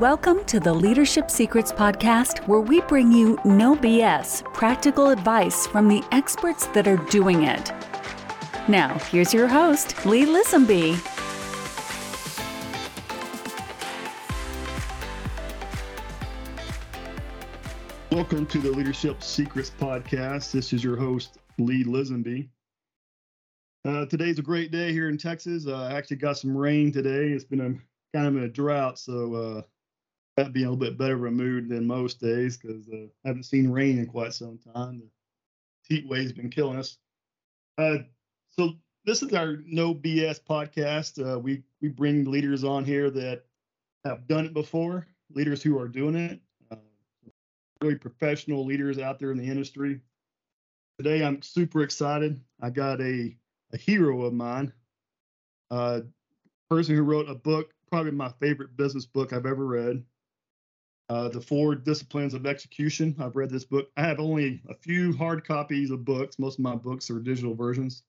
Welcome to the Leadership Secrets Podcast, where we bring you no BS practical advice from the experts that are doing it. Now, here's your host, Lee Lisenby. Welcome to the Leadership Secrets Podcast. This is your host, Lee Lisenby. Uh, today's a great day here in Texas. Uh, I actually got some rain today. It's been a kind of a drought, so uh, that being a little bit better of a mood than most days because uh, I haven't seen rain in quite some time. The heat wave's been killing us. Uh, so this is our no BS podcast. Uh, we we bring leaders on here that have done it before, leaders who are doing it, uh, really professional leaders out there in the industry. Today I'm super excited. I got a a hero of mine, uh, person who wrote a book, probably my favorite business book I've ever read uh, the four disciplines of execution. I've read this book. I have only a few hard copies of books. Most of my books are digital versions.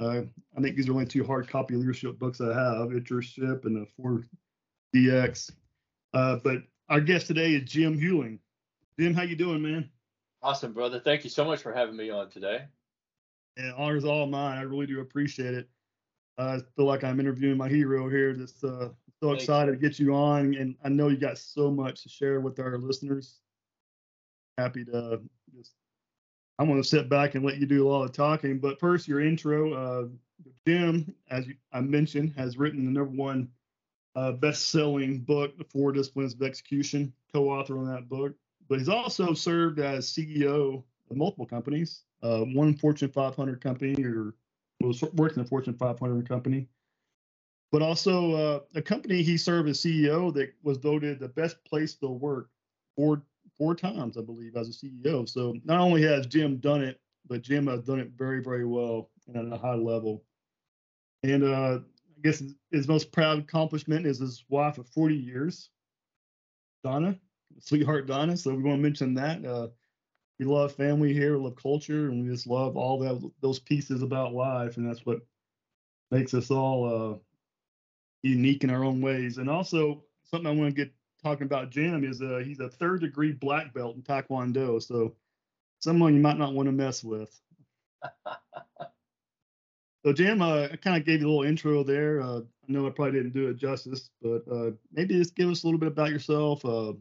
Uh, I think these are only two hard copy leadership books I have: Ship and the Four DX. Uh, but our guest today is Jim Huling. Jim, how you doing, man? Awesome, brother. Thank you so much for having me on today. And honor's all mine. I really do appreciate it. I feel like I'm interviewing my hero here. This uh, so excited to get you on, and I know you got so much to share with our listeners. Happy to just, I'm going to sit back and let you do a lot of talking. But first, your intro. Uh, Jim, as you, I mentioned, has written the number one uh, best-selling book, The Four Disciplines of Execution, co-author on that book. But he's also served as CEO of multiple companies, uh, one Fortune 500 company, or was working in a Fortune 500 company but also uh, a company he served as CEO that was voted the best place to work four four times, I believe, as a CEO. So not only has Jim done it, but Jim has done it very, very well and at a high level. And uh, I guess his most proud accomplishment is his wife of 40 years, Donna, sweetheart Donna. So we want to mention that. Uh, we love family here, we love culture, and we just love all that those pieces about life, and that's what makes us all uh, unique in our own ways. And also something I want to get talking about Jim is uh, he's a third degree black belt in Taekwondo. So someone you might not want to mess with. so Jim, uh, I kind of gave you a little intro there. Uh, I know I probably didn't do it justice, but uh, maybe just give us a little bit about yourself, uh,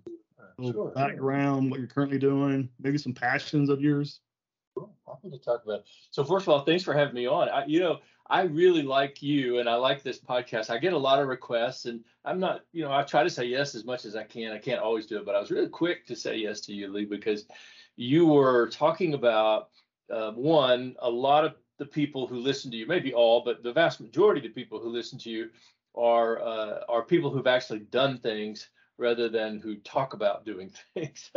sure, background, what you're currently doing, maybe some passions of yours. Cool. I'm going to talk about. So first of all, thanks for having me on. I, you know, I really like you and I like this podcast. I get a lot of requests and I'm not, you know, I try to say yes as much as I can. I can't always do it, but I was really quick to say yes to you, Lee, because you were talking about uh, one, a lot of the people who listen to you, maybe all, but the vast majority of the people who listen to you are uh, are people who've actually done things rather than who talk about doing things.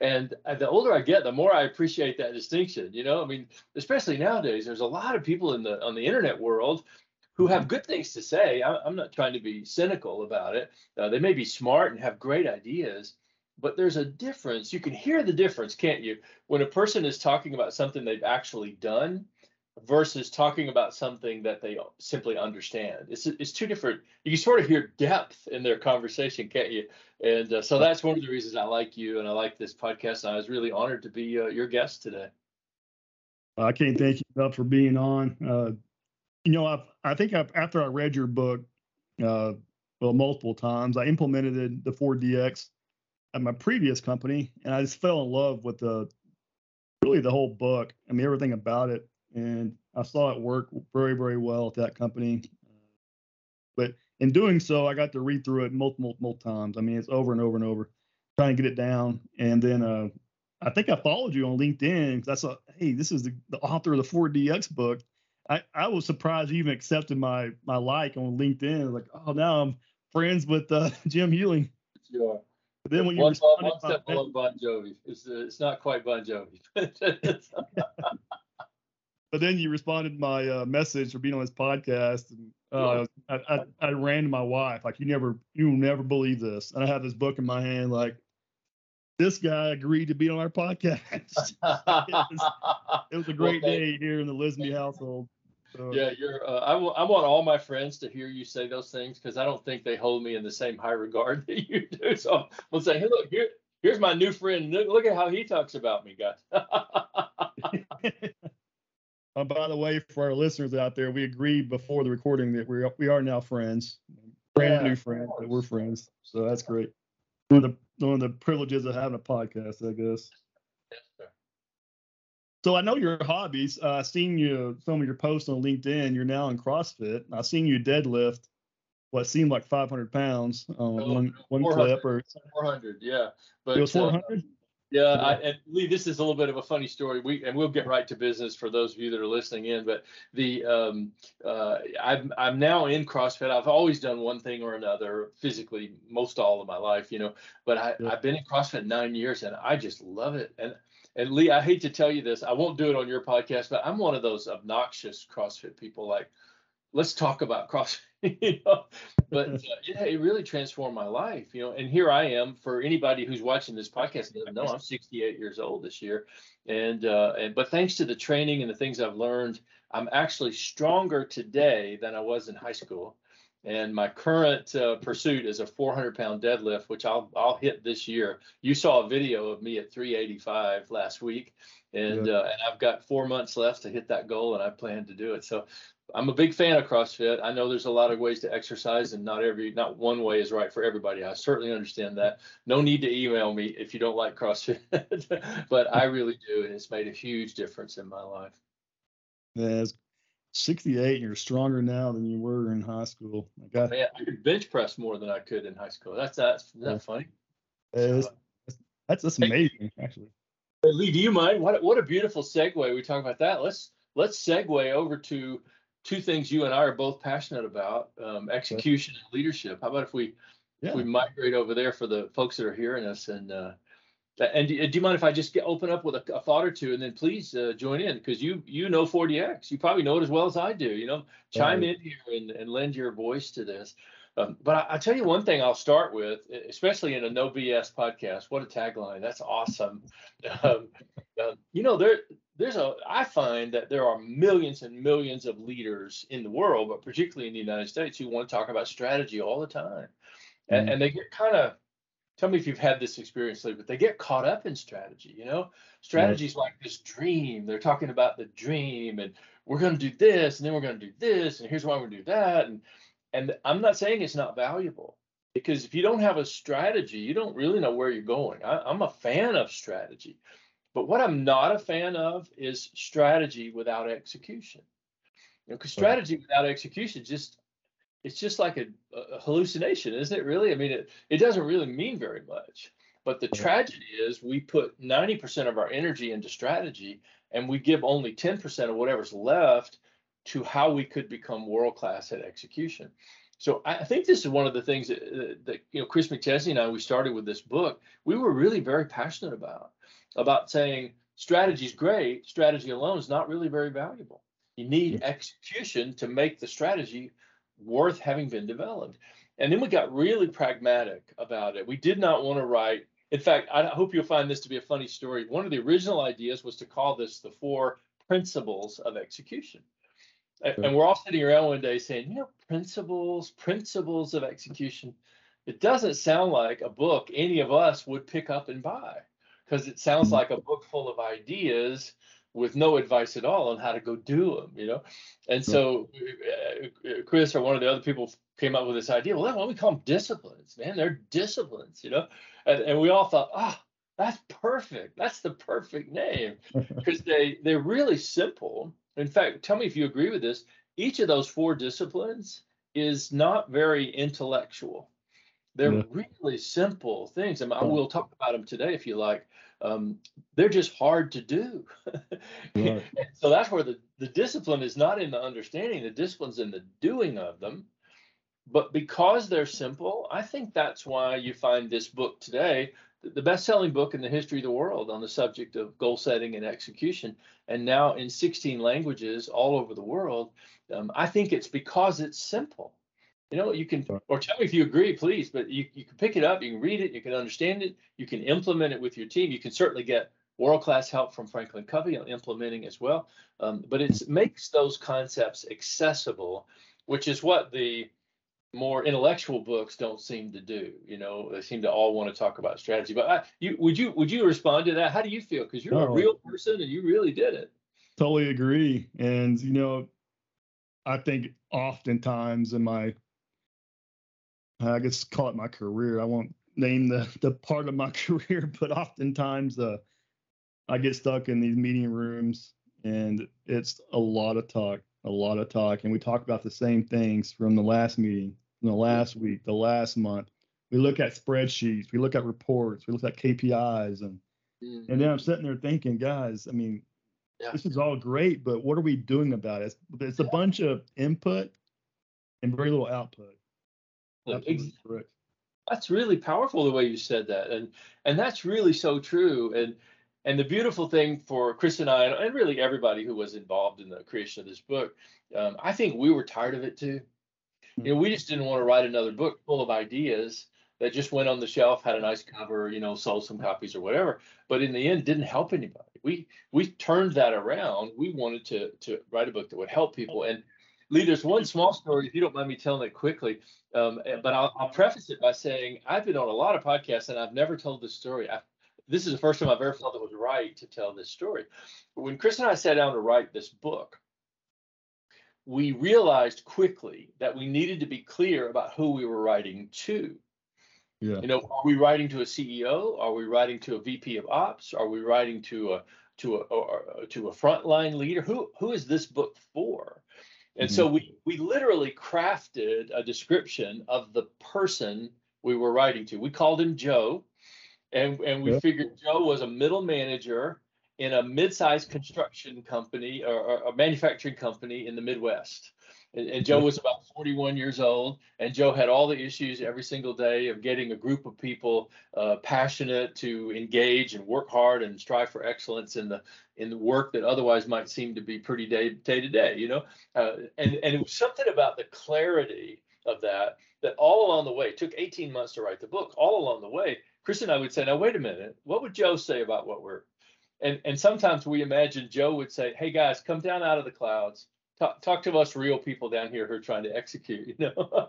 and the older I get, the more I appreciate that distinction. You know, I mean, especially nowadays, there's a lot of people in the on the internet world who have good things to say. I'm not trying to be cynical about it. Uh, they may be smart and have great ideas, but there's a difference. You can hear the difference, can't you? When a person is talking about something they've actually done versus talking about something that they simply understand. It's it's two different. You can sort of hear depth in their conversation, can't you? And uh, so that's one of the reasons I like you and I like this podcast. And I was really honored to be uh, your guest today. I can't thank you enough for being on. Uh, you know, I I think I've, after I read your book, uh, well, multiple times, I implemented the 4DX at my previous company, and I just fell in love with the really the whole book. I mean, everything about it and I saw it work very, very well at that company. But in doing so, I got to read through it multiple, multiple times. I mean, it's over and over and over, trying to get it down. And then uh, I think I followed you on LinkedIn because I saw, hey, this is the, the author of the 4DX book. I, I was surprised you even accepted my my like on LinkedIn. Like, oh, now I'm friends with uh, Jim Huling. Sure. But then when you one, one step below Bon Jovi, it's, uh, it's not quite Bon Jovi. but then you responded to my uh, message for being on this podcast, and uh, I, I, I, ran to my wife like, "You never, you will never believe this." And I have this book in my hand, like, this guy agreed to be on our podcast. it, was, it, was, a great well, day here in the Lisenby household. So, yeah, you're. Uh, I, w- I want all my friends to hear you say those things because I don't think they hold me in the same high regard that you do. So I'm gonna say, hey, look, here, here's my new friend. Look, look at how he talks about me, guys. uh, by the way, for our listeners out there, we agreed before the recording that we are, we are now friends, brand Yeah, new friends, but we're friends. So that's great. One of the one of the privileges of having a podcast, I guess. Yes, sir. So I know your hobbies. Uh, I've seen you some of your posts on LinkedIn. You're now in CrossFit. I've seen you deadlift what seemed like 500 pounds on Oh, one one 400. clip, or 400, yeah. But it was uh, 400. Yeah, Yeah. I, and Lee, this is a little bit of a funny story. We and we'll get right to business for those of you that are listening in. But the um, uh, I'm I'm now in CrossFit. I've always done one thing or another physically most all of my life, you know. But I, Yeah. I've been in CrossFit nine years and I just love it. And and Lee, I hate to tell you this, I won't do it on your podcast, but I'm one of those obnoxious CrossFit people. Like, let's talk about CrossFit. you know, but uh, it, it really transformed my life, you know. And here I am. For anybody who's watching this podcast, doesn't know I'm 68 years old this year, and uh, and but thanks to the training and the things I've learned, I'm actually stronger today than I was in high school. And my current uh, pursuit is a 400 pound deadlift, which I'll I'll hit this year. You saw a video of me at 385 last week, and uh, and I've got four months left to hit that goal, and I plan to do it. So I'm a big fan of CrossFit. I know there's a lot of ways to exercise, and not every, not one way is right for everybody. I certainly understand that. No need to email me if you don't like CrossFit, but I really do, and it's made a huge difference in my life. Yeah, 68, and you're stronger now than you were in high school. I, oh, Man, I could bench press more than I could in high school. That's that's Yeah. that funny. it's- uh, that's that's amazing, actually. Lee, do you mind? What what a beautiful segue. We talk about that. Let's let's segue over to two things you and I are both passionate about: um, execution and leadership. How about if we Yeah. if we migrate over there for the folks that are hearing us and uh, and do, do you mind if I just get open up with a, a thought or two and then please uh, join in because you you know 4DX you probably know it as well as I do you know chime Right. in here and, and lend your voice to this um, but I, I tell you one thing I'll start with especially in a no BS podcast what a tagline. That's awesome. Um, uh, you know there there's a I find that there are millions and millions of leaders in the world but particularly in the United States who want to talk about strategy all the time. And, Mhm. and they get kind of tell me if you've had this experience but they get caught up in strategy you know? Strategy's like this dream. They're talking about the dream and we're going to do this and then we're going to do this and here's why we're going to do that and and i'm not saying it's not valuable because if you don't have a strategy you don't really know where you're going I, i'm a fan of strategy but what i'm not a fan of is strategy without execution you know because Right. strategy without execution just it's just like a, a hallucination, isn't it? Really, I mean, it it doesn't really mean very much. But the Right. tragedy is we put 90% of our energy into strategy, and we give only 10% of whatever's left to how we could become world class at execution. So I think this is one of the things that, that- that you know Chris McChesney and I we started with this book. We were really very passionate about about saying strategy is great, strategy alone is not really very valuable. You need execution to make the strategy worth having been developed. And then we got really pragmatic about it. We did not want to write. In fact, I hope you'll find this to be a funny story. One of the original ideas was to call this the four principles of execution. A- And we're all sitting around one day saying, you know, principles, principles of execution. It doesn't sound like a book any of us would pick up and buy because it sounds Mhm. like a book full of ideas with no advice at all on how to go do them, you know? And so uh, uh, Chris or one of the other people came up with this idea. Well, why don't we call them disciplines, man? They're disciplines, you know? And, and we all thought, ah, that's perfect. That's the perfect name because they they're really simple. In fact, tell me if you agree with this. Each of those four disciplines is not very intellectual. They're Yeah. really simple things. and I will talk about them today if you like. Um, they're just hard to do. Right. So that's where the, the discipline is not in the understanding, the discipline's in the doing of them. But because they're simple, I think that's why you find this book today, the best selling book in the history of the world on the subject of goal setting and execution, and now in 16 languages all over the world. Um, I think it's because it's simple. You know, you can, or tell me if you agree, please, but you, you can pick it up, you can read it, you can understand it, you can implement it with your team. You can certainly get world class help from Franklin Covey on implementing as well. Um, but it makes those concepts accessible, which is what the more intellectual books don't seem to do. You know, they seem to all want to talk about strategy. But I, you would you would you respond to that? How do you feel? Because you're a real person and you really did it. Totally agree. And you know, I think oftentimes in my I guess call it my career. I won't name the the part of my career, but oftentimes uh, I get stuck in these meeting rooms and it's a lot of talk, a lot of talk, and we talk about the same things from the last meeting, from the last week, the last month. We look at spreadsheets, we look at reports, we look at KPIs, and mm-hmm. and then I'm sitting there thinking, guys, I mean, yeah. this is all great, but what are we doing about it? It's, it's a yeah. bunch of input and very little output. Absolutely correct. That's really powerful the way you said that, and and that's really so true. And and the beautiful thing for Chris and I, and really everybody who was involved in the creation of this book, um, I think we were tired of it too. You know, we just didn't want to write another book full of ideas that just went on the shelf, had a nice cover, you know, sold some copies or whatever, but in the end didn't help anybody. We we turned that around. We wanted to to write a book that would help people. And Lee, there's one small story, if you don't mind me telling it quickly, um, eh, but I'll, I'll, preface it by saying I've been on a lot of podcasts and I've never told this story. I, this is the first time I've ever felt it was right to tell this story. But when Chris and I sat down to write this book, we realized quickly that we needed to be clear about who we were writing to. Yeah. You know, are we writing to a CEO? Are we writing to a VP of Ops? Are we writing to a to a or, to a frontline leader? Who who is this book for? And mm-hmm. so we we literally crafted a description of the person we were writing to. We called him Joe, and and we yep. figured Joe was a middle manager in a mid-sized construction company or, or, a manufacturing company in the Midwest. And, and, Joe was about 41 years old, and Joe had all the issues every single day of getting a group of people uh, passionate to engage and work hard and strive for excellence in the in the work that otherwise might seem to be pretty day day to day. You know, uh, and and it was something about the clarity of that that all along the way took 18 months to write the book. All along the way, Chris and I would say, "Now wait a minute, what would Joe say about what we're?" And and sometimes we imagine Joe would say, "Hey guys, come down out of the clouds." talk, talk to us real people down here who are trying to execute, you know,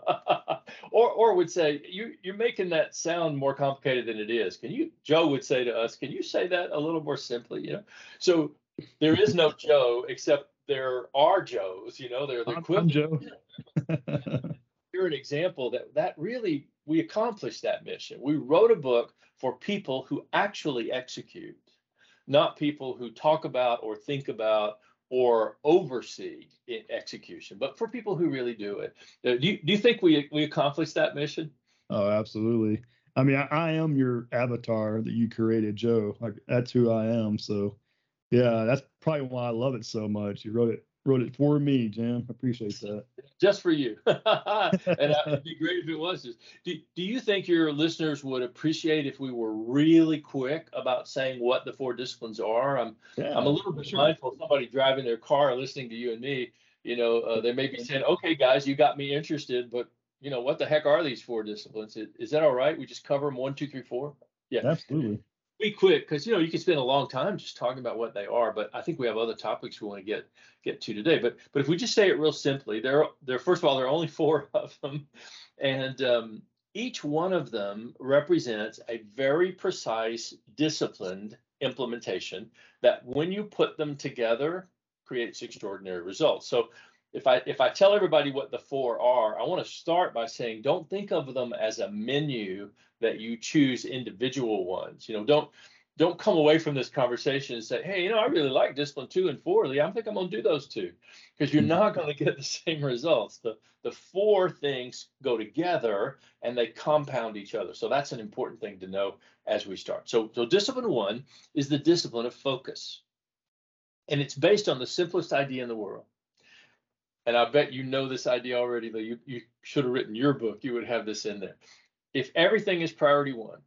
or or would say you you're making that sound more complicated than it is. Can you? Joe would say to us, can you say that a little more simply? You know, so there is no Joe except there are Joes. You know, they're the equivalent. Joe. You're an example that that really we accomplished that mission. We wrote a book for people who actually execute, not people who talk about or think about or oversee execution, but for people who really do it. Uh, do you, do you think we we accomplished that mission? Oh, absolutely. I mean, I, I, am your avatar that you created, Joe. Like that's who I am. So, yeah, that's probably why I love it so much. You wrote it wrote it for me, Jim. I appreciate that. Just for you. and it'd be great if it was just. Do, do you think your listeners would appreciate if we were really quick about saying what the four disciplines are? I'm yeah, I'm a little bit sure. mindful. Somebody driving their car listening to you and me, you know, uh, they may be saying, "Okay, guys, you got me interested, but you know, what the heck are these four disciplines? Is, is that all right? We just cover them one, two, three, four. Yeah, absolutely be quick because you know you can spend a long time just talking about what they are but i think we have other topics we want to get get to today. But but if we just say it real simply there are there first of all there are only four of them and um, each one of them represents a very precise disciplined implementation that when you put them together creates extraordinary results. So if I if I tell everybody what the four are, I want to start by saying don't think of them as a menu that you choose individual ones. You know, don't don't come away from this conversation and say, hey, you know, I really like discipline two and four, Lee. I think I'm gonna do those two because you're not going to get the same results. The the four things go together and they compound each other. So that's an important thing to know as we start. So so discipline one is the discipline of focus. And it's based on the simplest idea in the world and I bet you know this idea already, though you, you should have written your book, you would have this in there. If everything is priority one,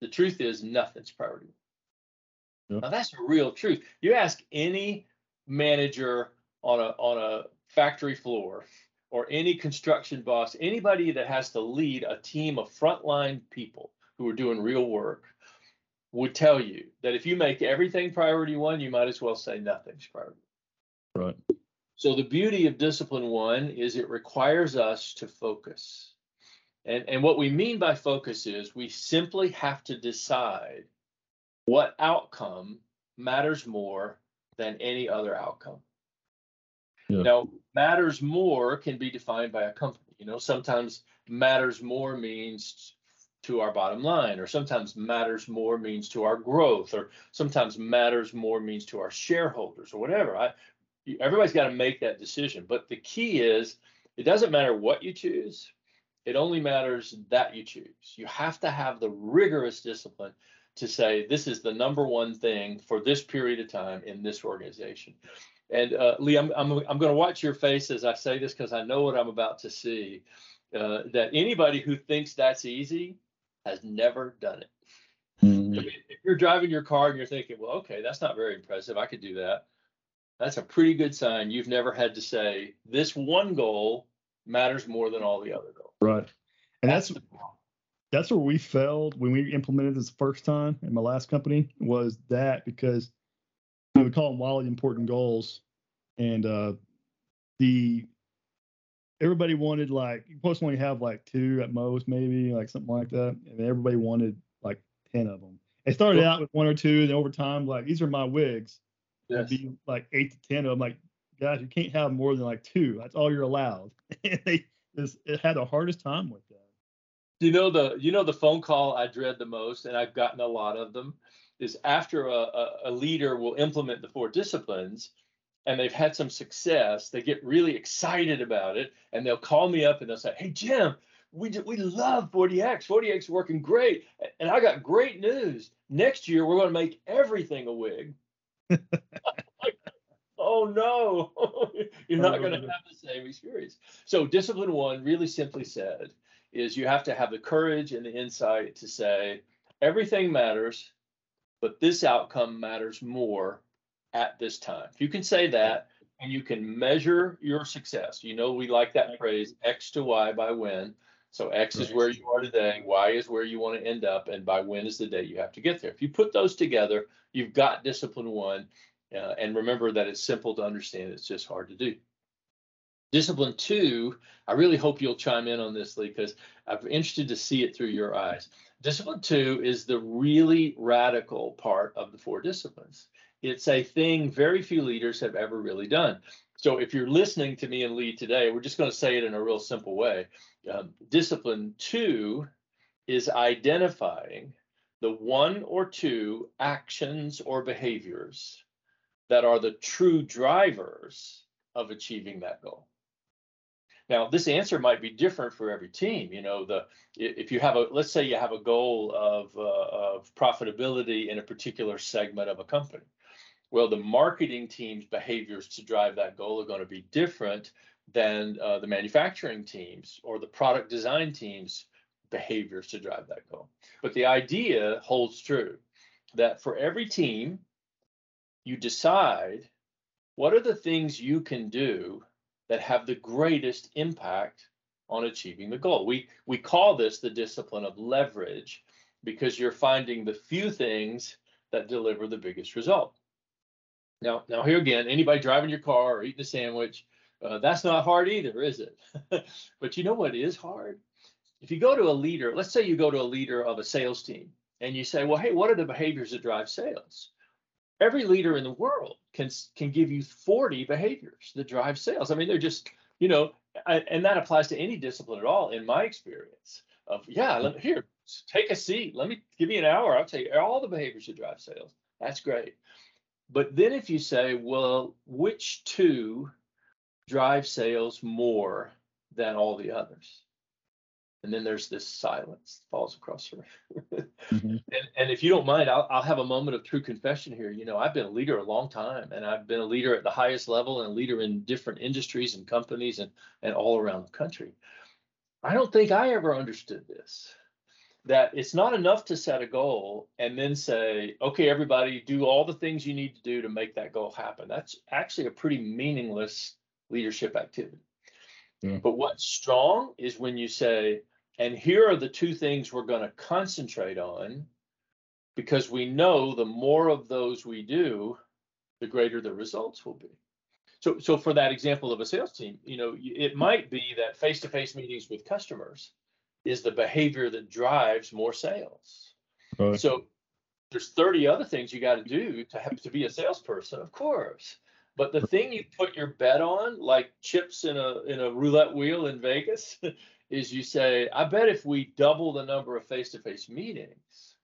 the truth is nothing's priority one. Yep. Now that's a real truth. You ask any manager on a on a factory floor or any construction boss, anybody that has to lead a team of frontline people who are doing real work, would tell you that if you make everything priority one, you might as well say nothing's priority. Right. So the beauty of discipline one is it requires us to focus. And, and what we mean by focus is we simply have to decide what outcome matters more than any other outcome. Yeah. Now, matters more can be defined by a company. You know, sometimes matters more means to our bottom line, or sometimes matters more means to our growth, or sometimes matters more means to our shareholders, or whatever. I, everybody's got to make that decision. But the key is it doesn't matter what you choose, it only matters that you choose. You have to have the rigorous discipline to say, this is the number one thing for this period of time in this organization. And uh, Lee, I'm, I'm, I'm going to watch your face as I say this because I know what I'm about to see. Uh, that anybody who thinks that's easy has never done it. Mm-hmm. if you're driving your car and you're thinking, well, okay, that's not very impressive. I could do that. That's a pretty good sign you've never had to say, this one goal matters more than all the other goals. Right. And that's that's, that's where we failed when we implemented this the first time in my last company was that because you know, we call them wildly important goals. And uh, the everybody wanted like you supposed to only have like two at most, maybe like something like that. And everybody wanted like ten of them. It started out with one or two, and over time, like these are my wigs. Yes. It'd be like eight to ten of them. Like, guys, you can't have more than like two. That's all you're allowed. and they just it had the hardest time with that. You know the you know the phone call I dread the most, and I've gotten a lot of them, is after a, a, a leader will implement the four disciplines and they've had some success, they get really excited about it, and they'll call me up and they'll say, "Hey Jim, we we love 4DX. 4DX is working great, and I got great news. Next year we're going to make everything a wig." oh no, you're not going to oh. have the same experience. So discipline one, really simply said, is you have to have the courage and the insight to say everything matters, but this outcome matters more at this time. If you can say that and you can measure your success, you know, we like that phrase X to Y by when. So X is where you are today, Y is where you want to end up, and by when is the day you have to get there. If you put those together, you've got discipline one. Uh, and remember that it's simple to understand, it's just hard to do. Discipline two, I really hope you'll chime in on this, Lee, because I'm interested to see it through your eyes. Discipline two is the really radical part of the four disciplines. It's a thing very few leaders have ever really done. So if you're listening to me and Lee today, we're just going to say it in a real simple way. Um, discipline two is identifying the one or two actions or behaviors that are the true drivers of achieving that goal. Now, this answer might be different for every team. You know, the if you have a let's say you have a goal of uh, of profitability in a particular segment of a company, well, the marketing team's behaviors to drive that goal are going to be different than uh, the manufacturing teams or the product design teams behaviors to drive that goal. But the idea holds true that for every team, you decide what are the things you can do that have the greatest impact on achieving the goal. We we call this the discipline of leverage because you're finding the few things that deliver the biggest result. Now, now here again, anybody driving your car or eating a sandwich, uh, that's not hard either, is it? but you know what is hard? If you go to a leader, let's say you go to a leader of a sales team and you say, well, hey, what are the behaviors that drive sales? Every leader in the world can can give you 40 behaviors that drive sales. I mean, they're just, you know, and that applies to any discipline at all, in my experience. Of yeah, let here, take a seat. Let me give you an hour. I'll tell you all the behaviors that drive sales. That's great. But then if you say, well, which two drive sales more than all the others? And then there's this silence falls across the room. mm-hmm. and, and if you don't mind, I'll, I'll have a moment of true confession here. You know, I've been a leader a long time, and I've been a leader at the highest level and a leader in different industries and companies and, and all around the country. I don't think I ever understood this that it's not enough to set a goal and then say, okay, everybody, do all the things you need to do to make that goal happen. That's actually a pretty meaningless leadership activity. Yeah. But what's strong is when you say, and here are the two things we're going to concentrate on because we know the more of those we do, the greater the results will be. So, so for that example of a sales team, you know, it might be that face-to-face meetings with customers is the behavior that drives more sales. Right. So there's 30 other things you got to do to have to be a salesperson, of course. But the thing you put your bet on, like chips in a in a roulette wheel in Vegas, is you say, I bet if we double the number of face-to-face meetings,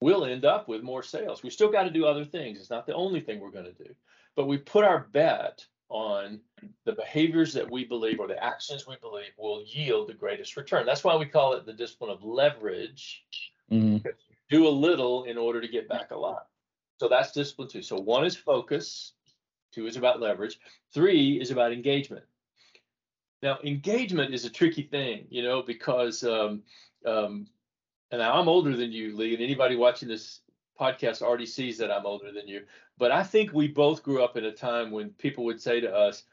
we'll end up with more sales. We still got to do other things. It's not the only thing we're going to do. But we put our bet on the behaviors that we believe or the actions we believe will yield the greatest return. That's why we call it the discipline of leverage. Mm-hmm. Do a little in order to get back a lot. So that's discipline two. So one is focus, two is about leverage, three is about engagement. Now, engagement is a tricky thing, you know, because um, um, and I'm older than you, Lee, and anybody watching this podcast already sees that I'm older than you. But I think we both grew up in a time when people would say to us,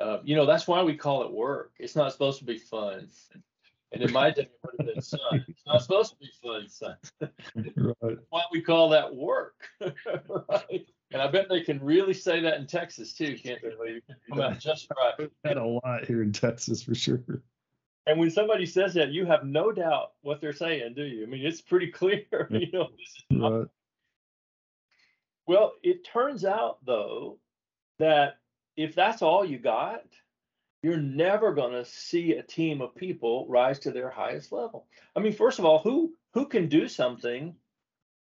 uh, you know, that's why we call it work. It's not supposed to be fun. And in my day, it would have been son. It's not supposed to be fun, son. right. Why we call that work, right? And I bet they can really say that in Texas too, can't they? Lee? Come out just right. Had a lot here in Texas for sure. And when somebody says that, you have no doubt what they're saying, do you? I mean, it's pretty clear. You know, right. Well, it turns out though that if that's all you got, you're never going to see a team of people rise to their highest level. I mean, first of all, who who can do something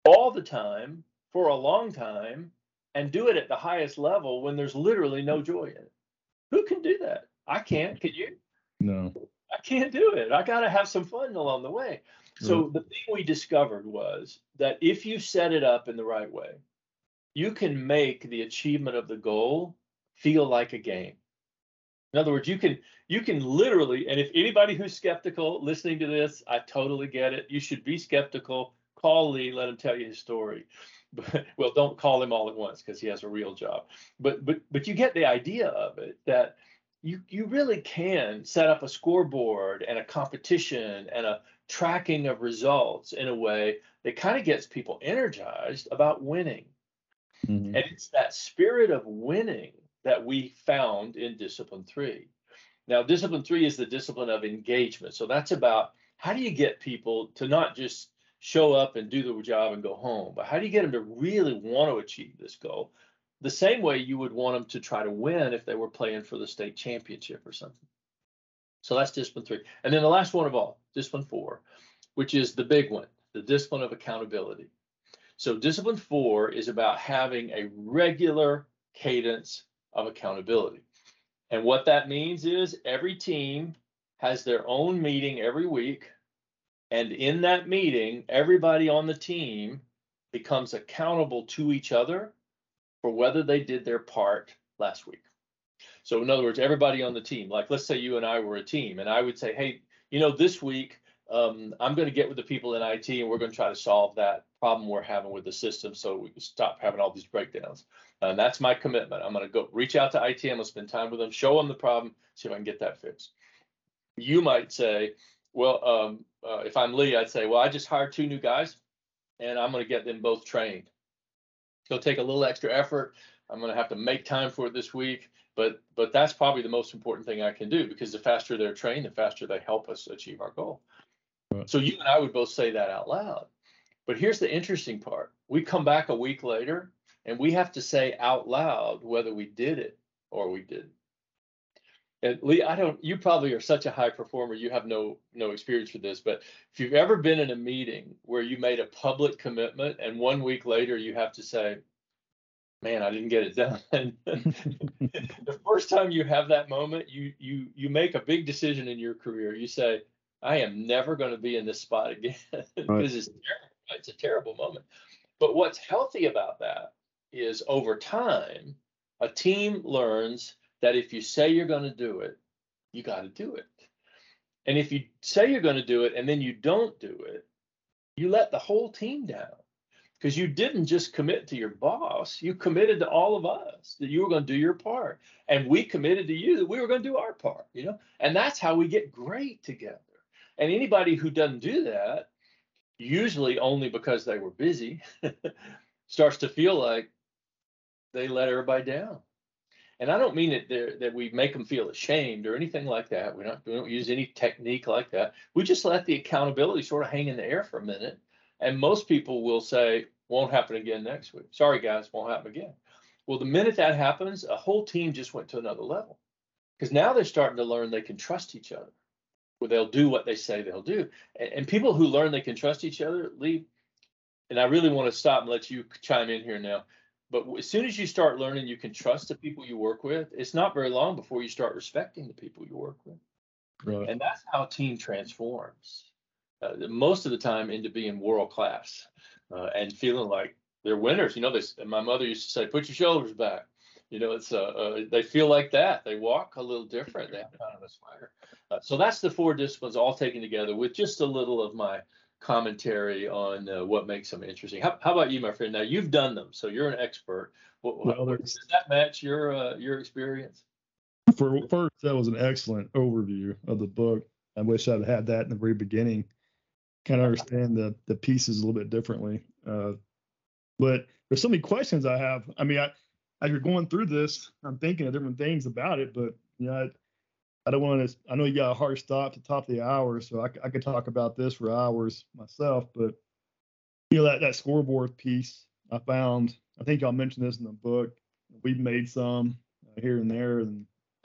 all the time for a long time and do it at the highest level when there's literally no joy in it? Who can do that? I can't. Can you? No. I can't do it. I got to have some fun along the way. So the thing we discovered was that if you set it up in the right way, you can make the achievement of the goal feel like a game. In other words, you can you can literally, and if anybody who's skeptical listening to this, I totally get it. You should be skeptical. Call Lee, let him tell you his story. But, well, don't call him all at once because he has a real job. But but but you get the idea of it that you you really can set up a scoreboard and a competition and a tracking of results in a way that kind of gets people energized about winning. Mm-hmm. And it's that spirit of winning that we found in discipline three. Now, discipline three is the discipline of engagement. So that's about how do you get people to not just show up and do the job and go home, but how do you get them to really want to achieve this goal? The same way you would want them to try to win if they were playing for the state championship or something. So that's discipline three. And then the last one of all, discipline four, which is the big one, the discipline of accountability. So discipline four is about having a regular cadence of accountability. And what that means is every team has their own meeting every week. And in that meeting, everybody on the team becomes accountable to each other for whether they did their part last week. So, in other words, everybody on the team, like let's say you and I were a team, and I would say, hey, you know, this week um, I'm going to get with the people in IT and we're going to try to solve that problem we're having with the system so we can stop having all these breakdowns. And that's my commitment. I'm going to go reach out to IT. I'm going to spend time with them, show them the problem, see if I can get that fixed. You might say, well, um, uh, if I'm Lee, I'd say, well, I just hired two new guys and I'm going to get them both trained. It'll take a little extra effort. I'm going to have to make time for it this week, but but that's probably the most important thing I can do because the faster they're trained, the faster they help us achieve our goal. So you and I would both say that out loud. But here's the interesting part. We come back a week later and we have to say out loud whether we did it or we didn't. And Lee, I don't you probably are such a high performer, you have no no experience with this, but if you've ever been in a meeting where you made a public commitment and one week later you have to say, man, I didn't get it done. the first time you have that moment, you you you make a big decision in your career. You say, I am never going to be in this spot again because right. it's terrible. It's a terrible moment. But what's healthy about that is over time, a team learns that if you say you're going to do it, you got to do it. And if you say you're going to do it and then you don't do it, you let the whole team down because you didn't just commit to your boss, you committed to all of us that you were going to do your part. And we committed to you that we were going to do our part, you know? And that's how we get great together. And anybody who doesn't do that usually only because they were busy, starts to feel like they let everybody down. And I don't mean that that we make them feel ashamed or anything like that. We're not we don't use any technique like that. We just let the accountability sort of hang in the air for a minute. And most people will say, won't happen again next week. Sorry guys, won't happen again. Well, the minute that happens, a whole team just went to another level. Because now they're starting to learn they can trust each other. Well, they'll do what they say they'll do. And, and people who learn they can trust each other leave. And I really want to stop and let you chime in here now but as soon as you start learning you can trust the people you work with, it's not very long before you start respecting the people you work with. Right. And that's how a team transforms uh, most of the time into being world class uh, and feeling like they're winners. You know, this my mother used to say, "Put your shoulders back." You know, it's uh, uh they feel like that. They walk a little different. They have kind of a swagger. Uh, so that's the four disciplines all taken together with just a little of my commentary on uh, what makes them interesting. How, how, about you, my friend? Now you've done them, so you're an expert. What, well, does that match your uh, your experience? For first, that was an excellent overview of the book. I wish I'd had that in the very beginning. Kind of understand the the pieces a little bit differently. Uh, but there's so many questions I have. I mean, I, as you're going through this, I'm thinking of different things about it, but you know, I don't want to. I know you got a hard stop to top of the hour, so I, I could talk about this for hours myself. But you know that that scoreboard piece I found. I think y'all mentioned this in the book. We've made some uh, here and there, and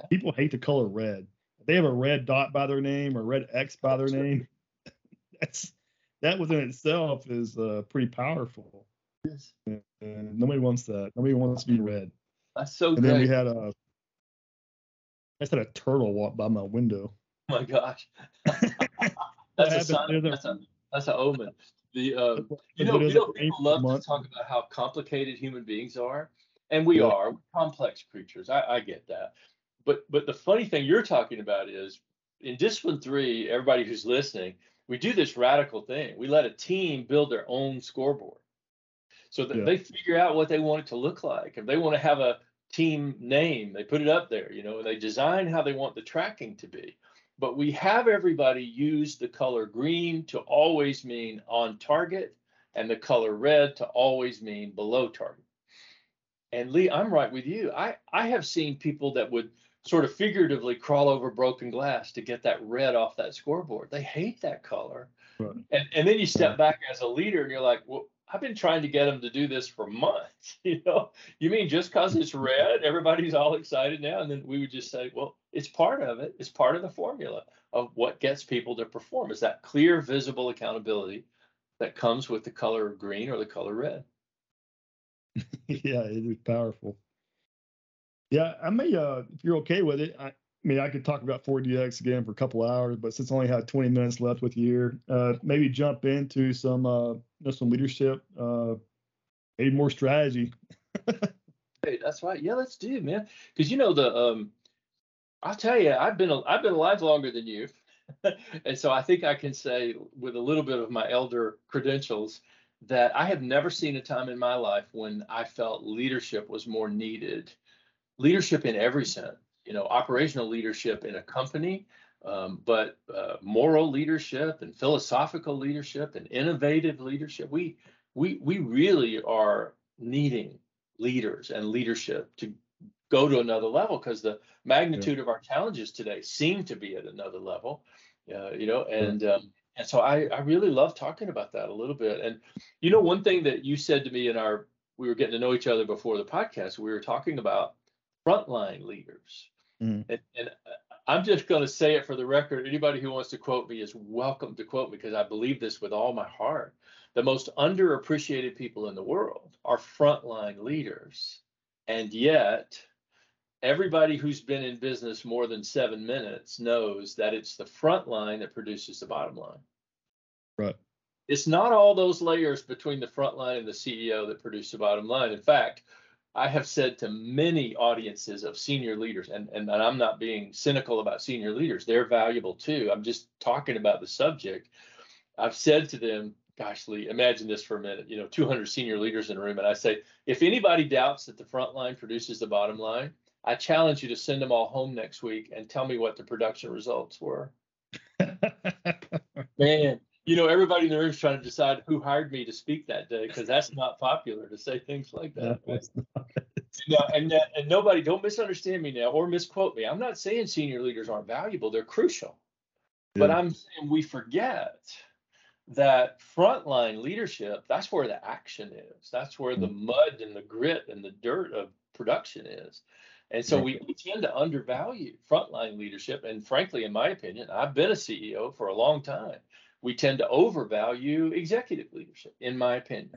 people hate the color red. If they have a red dot by their name or red X by their name, that's that within itself is uh, pretty powerful. Yes. And nobody wants that. Nobody wants to be red. That's so. And then we had a just had a turtle walk by my window. Oh my gosh. that's a sign. That's a that's an omen. The uh, you know, you know people love month. to talk about how complicated human beings are, and we yeah. are complex creatures. I, I get that, but but the funny thing you're talking about is in discipline three. Everybody who's listening, we do this radical thing. We let a team build their own scoreboard, so that yeah. they figure out what they want it to look like. If they want to have a team name. They put it up there, you know, they design how they want the tracking to be. But we have everybody use the color green to always mean on target and the color red to always mean below target. And Lee, I'm right with you. I, I have seen people that would sort of figuratively crawl over broken glass to get that red off that scoreboard. They hate that color. Right. And, and then you step back as a leader and you're like, well, I've been trying to get them to do this for months. You know, you mean just because it's red, everybody's all excited now? And then we would just say, well, it's part of it. It's part of the formula of what gets people to perform. Is that clear, visible accountability that comes with the color of green or the color red? yeah, it is powerful. Yeah, I may, uh, if you're okay with it, I, I mean, I could talk about 4DX again for a couple hours, but since I only have 20 minutes left with you uh, maybe jump into some uh, you know, some leadership, uh, maybe more strategy. hey, that's right. Yeah, let's do, man. Because you know the, um, I'll tell you, I've been I've been alive longer than you, and so I think I can say with a little bit of my elder credentials that I have never seen a time in my life when I felt leadership was more needed. Leadership in every sense you know, operational leadership in a company, um, but uh, moral leadership and philosophical leadership and innovative leadership. We we we really are needing leaders and leadership to go to another level because the magnitude yeah. of our challenges today seem to be at another level. Uh, you know, and um, and so I I really love talking about that a little bit. And you know, one thing that you said to me in our we were getting to know each other before the podcast. We were talking about frontline leaders Mm. And, and, I'm just going to say it for the record. Anybody who wants to quote me is welcome to quote me because I believe this with all my heart. The most underappreciated people in the world are frontline leaders. And yet, everybody who's been in business more than seven minutes knows that it's the front line that produces the bottom line. Right. It's not all those layers between the front line and the CEO that produce the bottom line. In fact, I have said to many audiences of senior leaders, and, and, and I'm not being cynical about senior leaders, they're valuable too. I'm just talking about the subject. I've said to them, gosh, Lee, imagine this for a minute, you know, 200 senior leaders in a room. And I say, if anybody doubts that the front line produces the bottom line, I challenge you to send them all home next week and tell me what the production results were. Man, you know, everybody in the room is trying to decide who hired me to speak that day because that's not popular to say things like that. and, uh, and, uh, and nobody, don't misunderstand me now or misquote me. I'm not saying senior leaders aren't valuable; they're crucial. Yeah. But I'm saying we forget that frontline leadership. That's where the action is. That's where the mm. mud and the grit and the dirt of production is. And so we, we tend to undervalue frontline leadership. And frankly, in my opinion, I've been a CEO for a long time. We tend to overvalue executive leadership, in my opinion.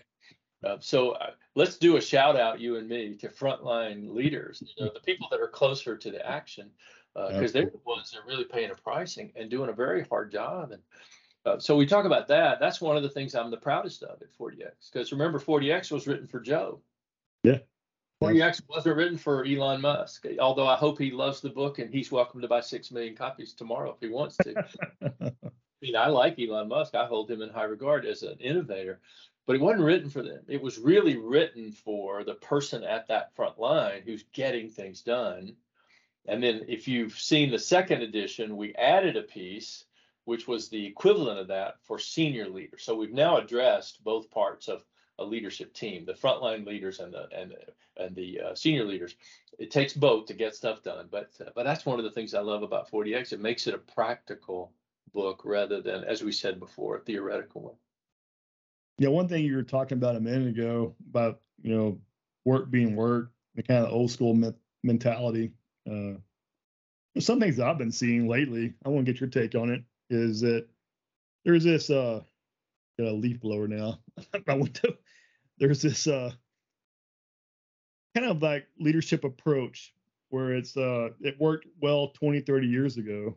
Uh, so uh, let's do a shout out, you and me, to frontline leaders, you know, the people that are closer to the action, because uh, they're the ones that are really paying a pricing and doing a very hard job. And uh, so we talk about that. That's one of the things I'm the proudest of at 4DX, because remember, 4DX was written for Joe. Yeah. 4DX wasn't written for Elon Musk, although I hope he loves the book and he's welcome to buy six million copies tomorrow if he wants to. I mean, I like Elon Musk. I hold him in high regard as an innovator, but it wasn't written for them. It was really written for the person at that front line who's getting things done. And then if you've seen the second edition, we added a piece which was the equivalent of that for senior leaders. So we've now addressed both parts of a leadership team, the frontline leaders and the and and the uh, senior leaders. It takes both to get stuff done, but uh, but that's one of the things I love about 4DX. It makes it a practical book rather than, as we said before, a theoretical one. Yeah, one thing you were talking about a minute ago about you know work being work, the kind of old school me- mentality. Uh, some things I've been seeing lately. I want to get your take on it. Is that there's this uh got a leaf blower now. I went to there's this uh kind of like leadership approach where it's uh it worked well 20 30 years ago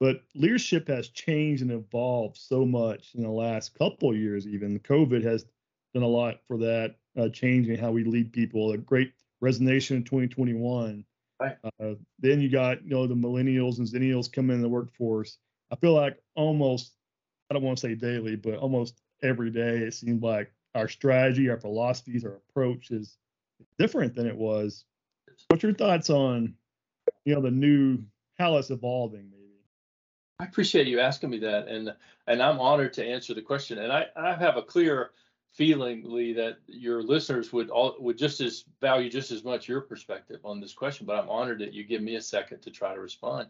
but leadership has changed and evolved so much in the last couple years even covid has done a lot for that uh, changing how we lead people a great resignation in 2021 right. uh, then you got you know the millennials and zennials coming in the workforce i feel like almost I don't want to say daily, but almost every day, it seemed like our strategy, our philosophies, our approach is different than it was. What's your thoughts on, you know, the new how it's evolving? I appreciate you asking me that, and and I'm honored to answer the question. And I I have a clear feeling, Lee, that your listeners would all would just as value just as much your perspective on this question. But I'm honored that you give me a second to try to respond.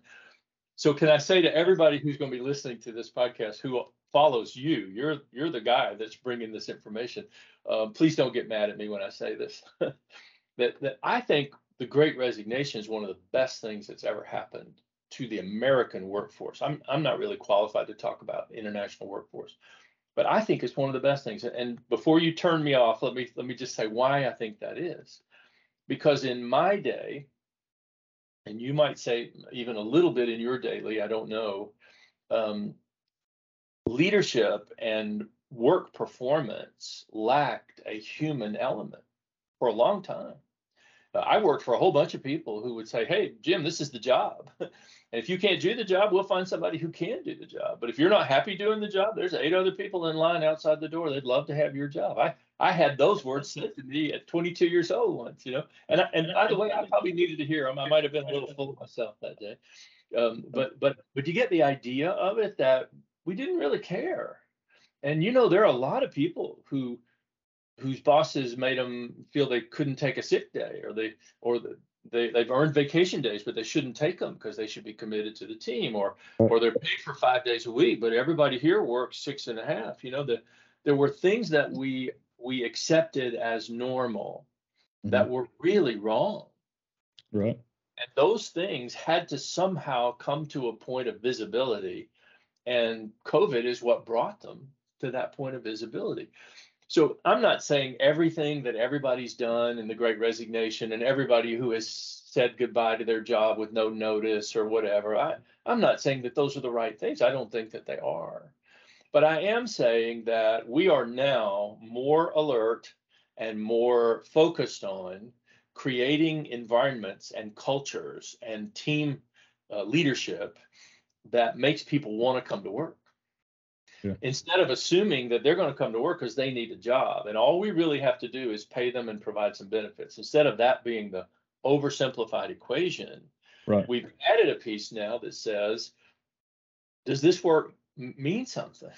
So can I say to everybody who's going to be listening to this podcast who follows you, you're you're the guy that's bringing this information. Um, please don't get mad at me when I say this. that that I think the Great Resignation is one of the best things that's ever happened to the American workforce. I'm I'm not really qualified to talk about international workforce, but I think it's one of the best things. And before you turn me off, let me let me just say why I think that is. Because in my day, and you might say even a little bit in your daily, I don't know, um, leadership and work performance lacked a human element for a long time. I worked for a whole bunch of people who would say, Hey, Jim, this is the job. and if you can't do the job, we'll find somebody who can do the job. But if you're not happy doing the job, there's eight other people in line outside the door. They'd love to have your job. I, I had those words said to me at 22 years old once, you know. And I, and by the way, I probably needed to hear them. I might have been a little full of myself that day. Um, but but but you get the idea of it that we didn't really care. And you know, there are a lot of people who whose bosses made them feel they couldn't take a sick day or they or the, they they've earned vacation days but they shouldn't take them because they should be committed to the team or or they're paid for five days a week but everybody here works six and a half you know the there were things that we we accepted as normal mm-hmm. that were really wrong. Right. And those things had to somehow come to a point of visibility. And COVID is what brought them to that point of visibility. So I'm not saying everything that everybody's done in the great resignation and everybody who has said goodbye to their job with no notice or whatever. I, I'm not saying that those are the right things. I don't think that they are. But I am saying that we are now more alert and more focused on creating environments and cultures and team uh, leadership that makes people want to come to work. Yeah. Instead of assuming that they're going to come to work because they need a job. And all we really have to do is pay them and provide some benefits. Instead of that being the oversimplified equation, right. we've added a piece now that says, does this work mean something.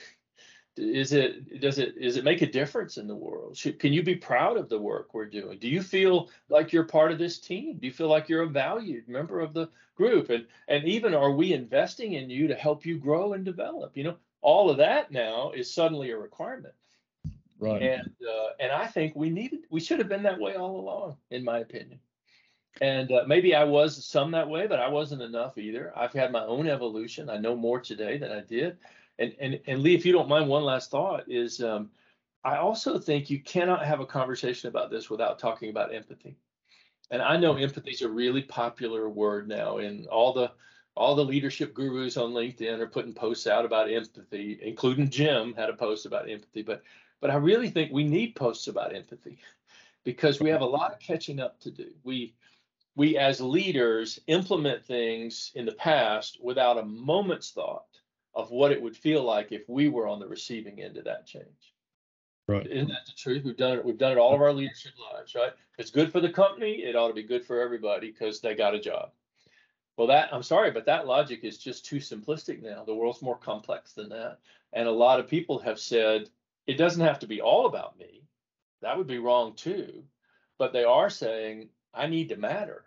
is it does it is it make a difference in the world Should, can you be proud of the work we're doing do you feel like you're part of this team do you feel like you're a valued member of the group and and even are we investing in you to help you grow and develop you know all of that now is suddenly a requirement. Right. And uh, and i think we needed we should have been that way all along in my opinion. And uh, maybe i was some that way but i wasn't enough either. I've had my own evolution. I know more today than i did. And and and Lee, if you don't mind, one last thought is um, I also think you cannot have a conversation about this without talking about empathy. And I know empathy is a really popular word now, in all the all the leadership gurus on LinkedIn are putting posts out about empathy, including Jim had a post about empathy. But but I really think we need posts about empathy because we have a lot of catching up to do. We we as leaders implement things in the past without a moment's thought of what it would feel like if we were on the receiving end of that change. Right. Isn't that the truth? We've done it. We've done it all of our leadership lives, right? It's good for the company, it ought to be good for everybody because they got a job. Well, that I'm sorry, but that logic is just too simplistic now. The world's more complex than that. And a lot of people have said it doesn't have to be all about me. That would be wrong too. But they are saying I need to matter.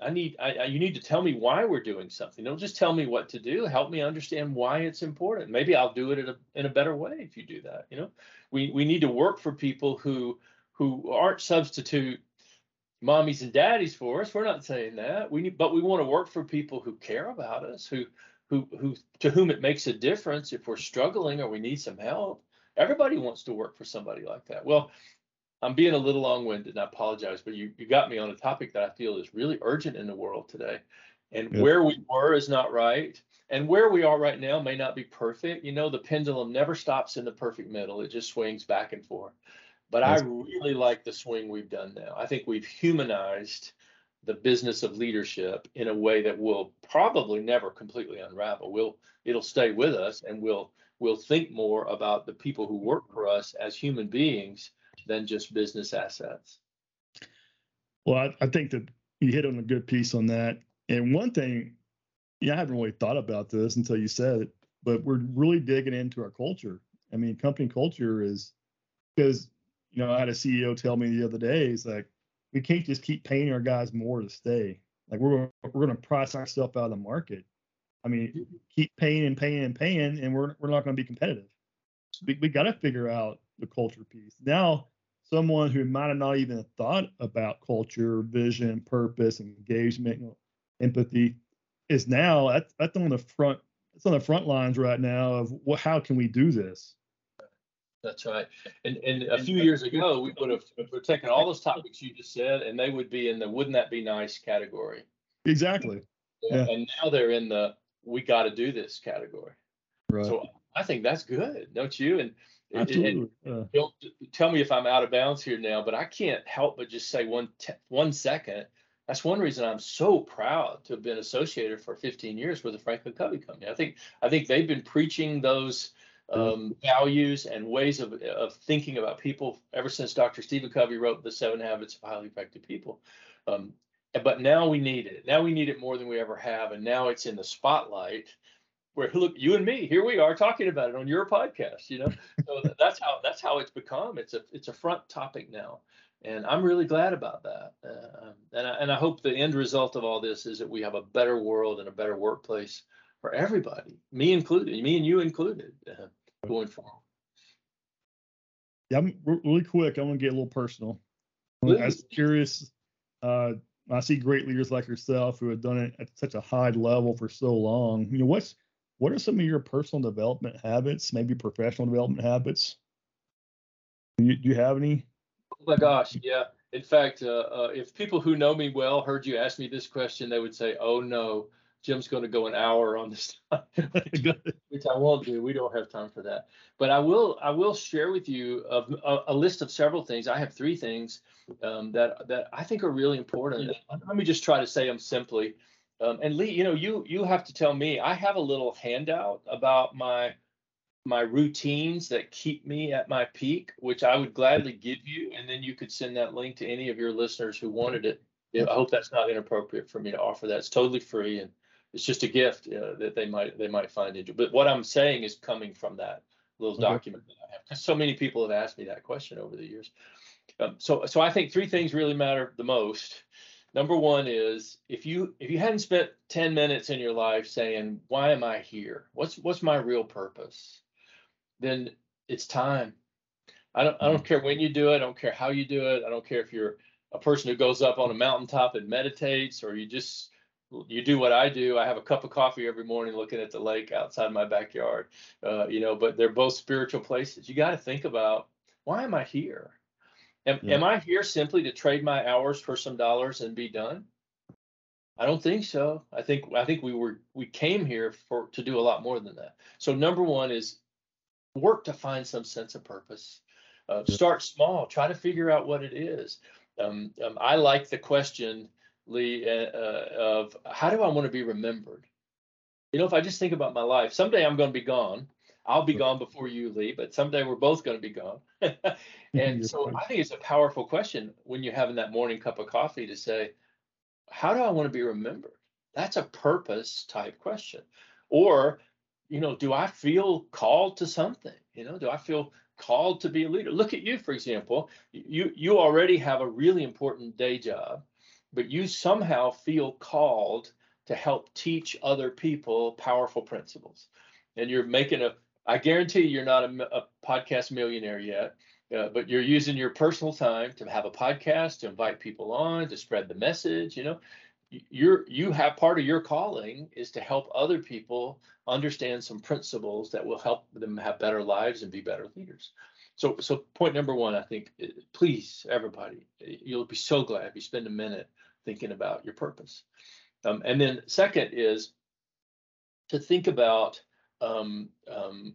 I need I, I, you need to tell me why we're doing something. Don't just tell me what to do. Help me understand why it's important. Maybe I'll do it in a in a better way if you do that. You know, we we need to work for people who who aren't substitute mommies and daddies for us. We're not saying that. We need, but we want to work for people who care about us, who who who to whom it makes a difference if we're struggling or we need some help. Everybody wants to work for somebody like that. Well, I'm being a little long-winded, and I apologize, but you you got me on a topic that I feel is really urgent in the world today. And yep. where we were is not right, and where we are right now may not be perfect. You know, the pendulum never stops in the perfect middle; it just swings back and forth. But That's I really like the swing we've done now. I think we've humanized the business of leadership in a way that will probably never completely unravel. We'll it'll stay with us, and we'll we'll think more about the people who work for us as human beings than just business assets. Well, I, I think that you hit on a good piece on that. And one thing, yeah, I haven't really thought about this until you said it, but we're really digging into our culture. I mean, company culture is because, you know, I had a CEO tell me the other day, he's like, we can't just keep paying our guys more to stay. Like we're we're going to price ourselves out of the market. I mean, keep paying and paying and paying, and we're we're not going to be competitive. We we got to figure out the culture piece. Now, someone who might have not even thought about culture, vision, purpose, engagement, empathy, is now that's, that's on the front. It's on the front lines right now of what, how can we do this? That's right. And and a few years ago, we would have we're taken all those topics you just said, and they would be in the "wouldn't that be nice" category. Exactly. Yeah. And now they're in the "we got to do this" category. Right. So I think that's good, don't you? And Absolutely. And, don't tell me if I'm out of bounds here now, but I can't help but just say one te- one second. That's one reason I'm so proud to have been associated for 15 years with the Franklin Covey Company. I think I think they've been preaching those um, values and ways of, of thinking about people ever since Dr. Stephen Covey wrote The Seven Habits of Highly Effective People. Um, but now we need it. Now we need it more than we ever have, and now it's in the spotlight where look you and me here we are talking about it on your podcast you know so that's how that's how it's become it's a it's a front topic now and i'm really glad about that uh, and, I, and i hope the end result of all this is that we have a better world and a better workplace for everybody me included me and you included uh, going forward yeah i'm really quick i want to get a little personal i was curious uh, I see great leaders like yourself who have done it at such a high level for so long. You know, what's what are some of your personal development habits, maybe professional development habits? Do you, do you have any? Oh my gosh, yeah. In fact, uh, uh, if people who know me well heard you ask me this question, they would say, "Oh no, Jim's going to go an hour on this," which I won't do. We don't have time for that. But I will. I will share with you a, a, a list of several things. I have three things um, that that I think are really important. Let me just try to say them simply. Um, and Lee, you know, you you have to tell me. I have a little handout about my my routines that keep me at my peak, which I would gladly give you, and then you could send that link to any of your listeners who wanted it. I hope that's not inappropriate for me to offer that. It's totally free and it's just a gift uh, that they might they might find it. But what I'm saying is coming from that little okay. document that I have. Because so many people have asked me that question over the years. Um, so, so I think three things really matter the most. Number one is if you if you hadn't spent 10 minutes in your life saying, why am I here? What's what's my real purpose? Then it's time. I don't I don't care when you do it, I don't care how you do it. I don't care if you're a person who goes up on a mountaintop and meditates or you just you do what I do. I have a cup of coffee every morning looking at the lake outside my backyard. Uh, you know, but they're both spiritual places. You got to think about why am I here? Am, yeah. am I here simply to trade my hours for some dollars and be done? I don't think so. I think I think we were we came here for to do a lot more than that. So number one is work to find some sense of purpose. Uh. Start small. Try to figure out what it is. Um, um, I like the question, Lee, uh, of how do I want to be remembered? You know, if I just think about my life, someday I'm going to be gone. I'll be gone before you leave, but someday we're both going to be gone. and so I think it's a powerful question when you're having that morning cup of coffee to say, how do I want to be remembered? That's a purpose type question. Or, you know, do I feel called to something? You know, do I feel called to be a leader? Look at you, for example. You you already have a really important day job, but you somehow feel called to help teach other people powerful principles. And you're making a I guarantee you're not a, a podcast millionaire yet, uh, but you're using your personal time to have a podcast, to invite people on, to spread the message. You know, you're you have part of your calling is to help other people understand some principles that will help them have better lives and be better leaders. So, so point number one, I think, please, everybody, you'll be so glad if you spend a minute thinking about your purpose. Um, and then second is to think about um, um,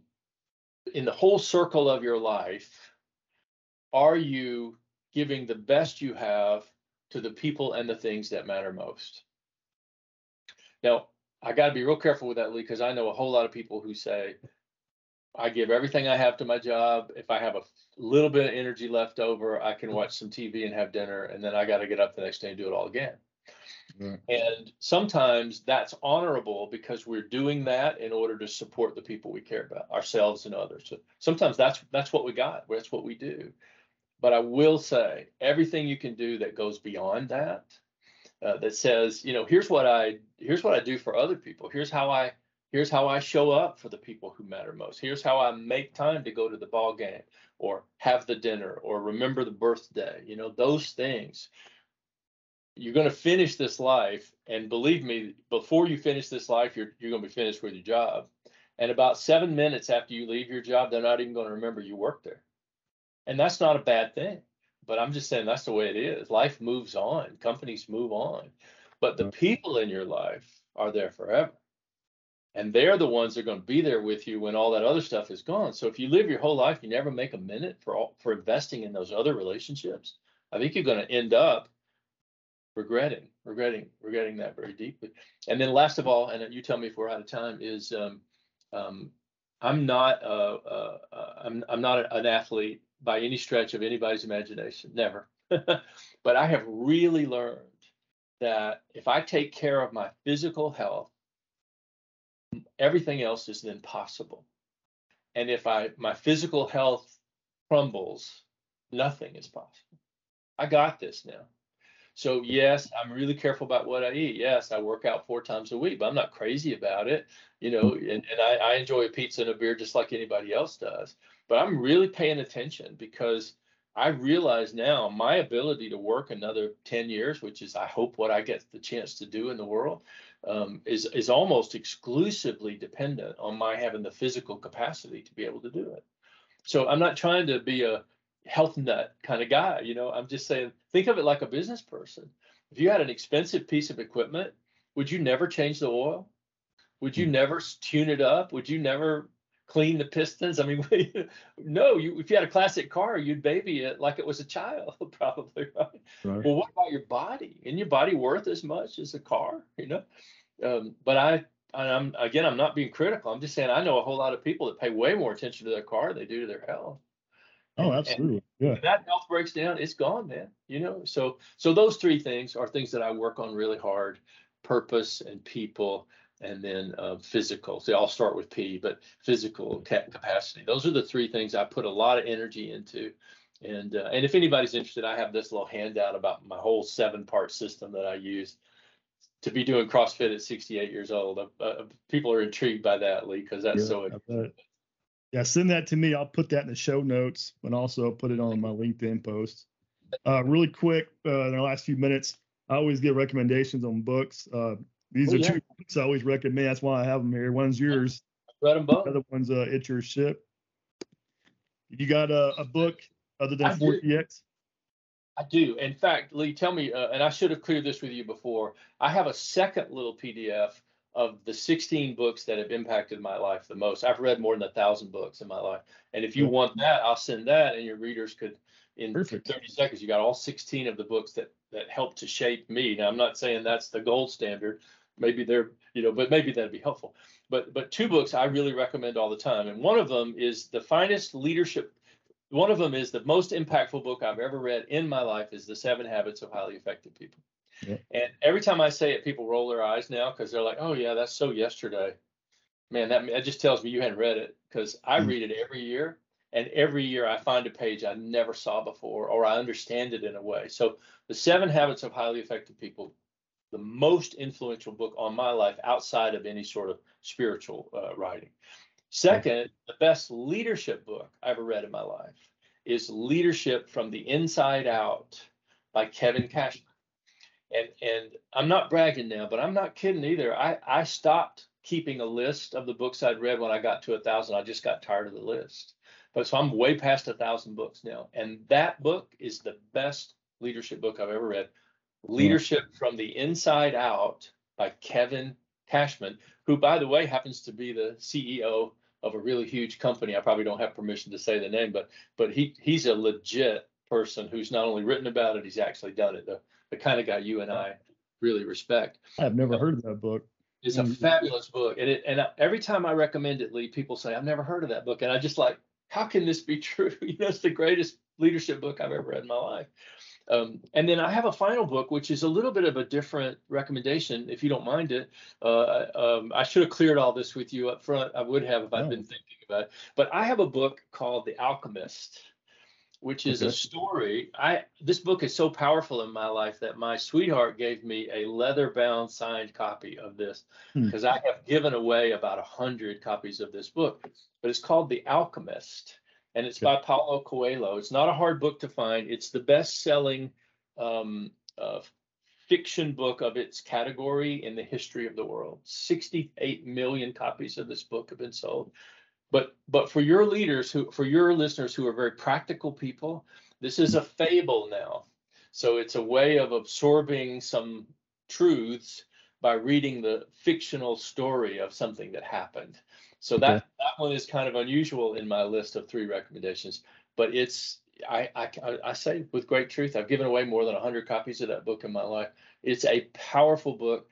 in the whole circle of your life, are you giving the best you have to the people and the things that matter most? Now, I got to be real careful with that, Lee, because I know a whole lot of people who say, I give everything I have to my job. If I have a little bit of energy left over, I can watch some TV and have dinner, and then I got to get up the next day and do it all again. And sometimes that's honorable because we're doing that in order to support the people we care about, ourselves and others. So sometimes that's that's what we got. That's what we do. But I will say everything you can do that goes beyond that, uh, that says, you know, here's what I here's what I do for other people. Here's how I here's how I show up for the people who matter most. Here's how I make time to go to the ball game or have the dinner or remember the birthday. You know, those things. You're going to finish this life and believe me before you finish this life you're, you're going to be finished with your job. And about seven minutes after you leave your job they're not even going to remember you worked there. And that's not a bad thing but i'm just saying that's the way it is. Life moves on. Companies move on. But the mm-hmm. people in your life are there forever and they're the ones that are going to be there with you when all that other stuff is gone so if you live your whole life you never make a minute for all, for investing in those other relationships i think you're going to end up regretting, regretting, regretting that very deeply. And then last of all, and you tell me if we're out of time, is um, um, I'm not uh, uh, uh, I'm I'm not an athlete by any stretch of anybody's imagination, never. but I have really learned that if I take care of my physical health, everything else is then possible. And if I my physical health crumbles, nothing is possible. I got this now. So yes, I'm really careful about what I eat. Yes, I work out four times a week, but I'm not crazy about it. You know, and, and I, I enjoy a pizza and a beer just like anybody else does. But I'm really paying attention because I realize now my ability to work another 10 years, which is I hope what I get the chance to do in the world, um, is is almost exclusively dependent on my having the physical capacity to be able to do it. So I'm not trying to be a health nut kind of guy. You know, I'm just saying, think of it like a business person. If you had an expensive piece of equipment, would you never change the oil? Would you hmm. never tune it up? Would you never clean the pistons? I mean, no. You, if you had a classic car, you'd baby it like it was a child, probably. Right? right. Well, what about your body? Isn't your body worth as much as a car? You know. Um, but I, I'm again, I'm not being critical. I'm just saying I know a whole lot of people that pay way more attention to their car than they do to their health. Oh, absolutely. And yeah. that health breaks down, it's gone, man. You know, so so those three things are things that I work on really hard: purpose and people. And then uh, physical. So I'll start with P, but physical capacity. Those are the three things I put a lot of energy into. And uh, and if anybody's interested, I have this little handout about my whole seven part system that I use to be doing CrossFit at 68 years old. Uh, uh people are intrigued by that, Lee, because that's yeah, so. Yeah, send that to me. I'll put that in the show notes and also put it on my LinkedIn post. Uh, really quick, uh, in the last few minutes, I always get recommendations on books. Uh, these oh, are yeah. two books I always recommend. That's why I have them here. One's yours. Read them both. The other one's uh, It's Your Ship. You got a, a book other than 4DX? I do. In fact, Lee, tell me, uh, and I should have cleared this with you before. I have a second little PDF of the 16 books that have impacted my life the most. I've read more than a thousand books in my life, and if you want that, I'll send that, and your readers could, in Perfect. 30 seconds, you got all 16 of the books that that helped to shape me. Now, I'm not saying that's the gold standard. Maybe they're, you know, but maybe that'd be helpful. But but two books I really recommend all the time, and one of them is the finest leadership one of them is the most impactful book I've ever read in my life is The Seven Habits of Highly Effective People. Yeah. And every time I say it, people roll their eyes now because they're like, "Oh yeah, that's so yesterday." Man, that, that just tells me you hadn't read it because I mm-hmm. read it every year, and every year I find a page I never saw before or I understand it in a way. So, The Seven Habits of Highly Effective People, the most influential book on my life outside of any sort of spiritual uh, writing. Second, the best leadership book I ever read in my life is Leadership from the Inside Out by Kevin Cashman. And and I'm not bragging now, but I'm not kidding either. I, I stopped keeping a list of the books I'd read when I got to a thousand. I just got tired of the list. But so I'm way past a thousand books now. And that book is the best leadership book I've ever read. Leadership from the Inside Out by Kevin Cashman, who, by the way, happens to be the CEO of a really huge company. I probably don't have permission to say the name, but but he he's a legit person who's not only written about it, he's actually done it. The the kind of guy you and I really respect. I've never heard of that book. It's a mm. fabulous book, and it and every time I recommend it, Lee, people say I've never heard of that book, and I just like, how can this be true? You know, it's the greatest leadership book I've ever read in my life. Um, and then I have a final book, which is a little bit of a different recommendation, if you don't mind it. Uh, um, I should have cleared all this with you up front. I would have if I'd been thinking about it. But I have a book called The Alchemist, which is okay. a story. I this book is so powerful in my life that my sweetheart gave me a leather-bound signed copy of this because hmm. I have given away about a hundred copies of this book. But it's called The Alchemist and it's by Paulo Coelho. It's not a hard book to find. It's the best-selling um, uh, fiction book of its category in the history of the world. 68 million copies of this book have been sold. But but for your leaders who for your listeners who are very practical people, this is a fable now. So it's a way of absorbing some truths by reading the fictional story of something that happened. So that okay. that one is kind of unusual in my list of three recommendations, but it's I, I I say with great truth, I've given away more than 100 copies of that book in my life. It's a powerful book,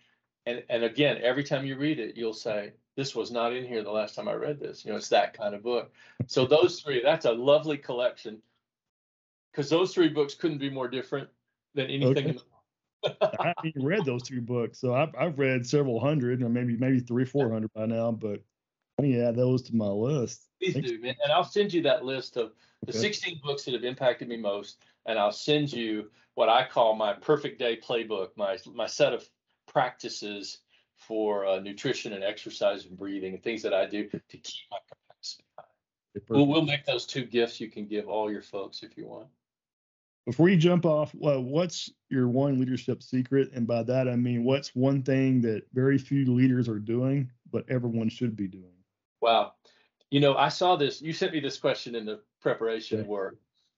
and and again, every time you read it, you'll say, "This was not in here the last time I read this." You know, it's that kind of book. So those three, that's a lovely collection, because those three books couldn't be more different than anything. Okay. I haven't read those two books, so I've I've read several hundred, or maybe maybe three four hundred by now, but let me add those to my list. Please Thanks. do, man. And I'll send you that list of the okay. 16 books that have impacted me most, and I'll send you what I call my perfect day playbook, my my set of practices for uh, nutrition and exercise and breathing and things that I do to keep my capacity high. We'll, we'll make those two gifts you can give all your folks if you want. Before you jump off, well, what's your one leadership secret? And by that, I mean, what's one thing that very few leaders are doing, but everyone should be doing? Wow. You know, I saw this. You sent me this question in the preparation work,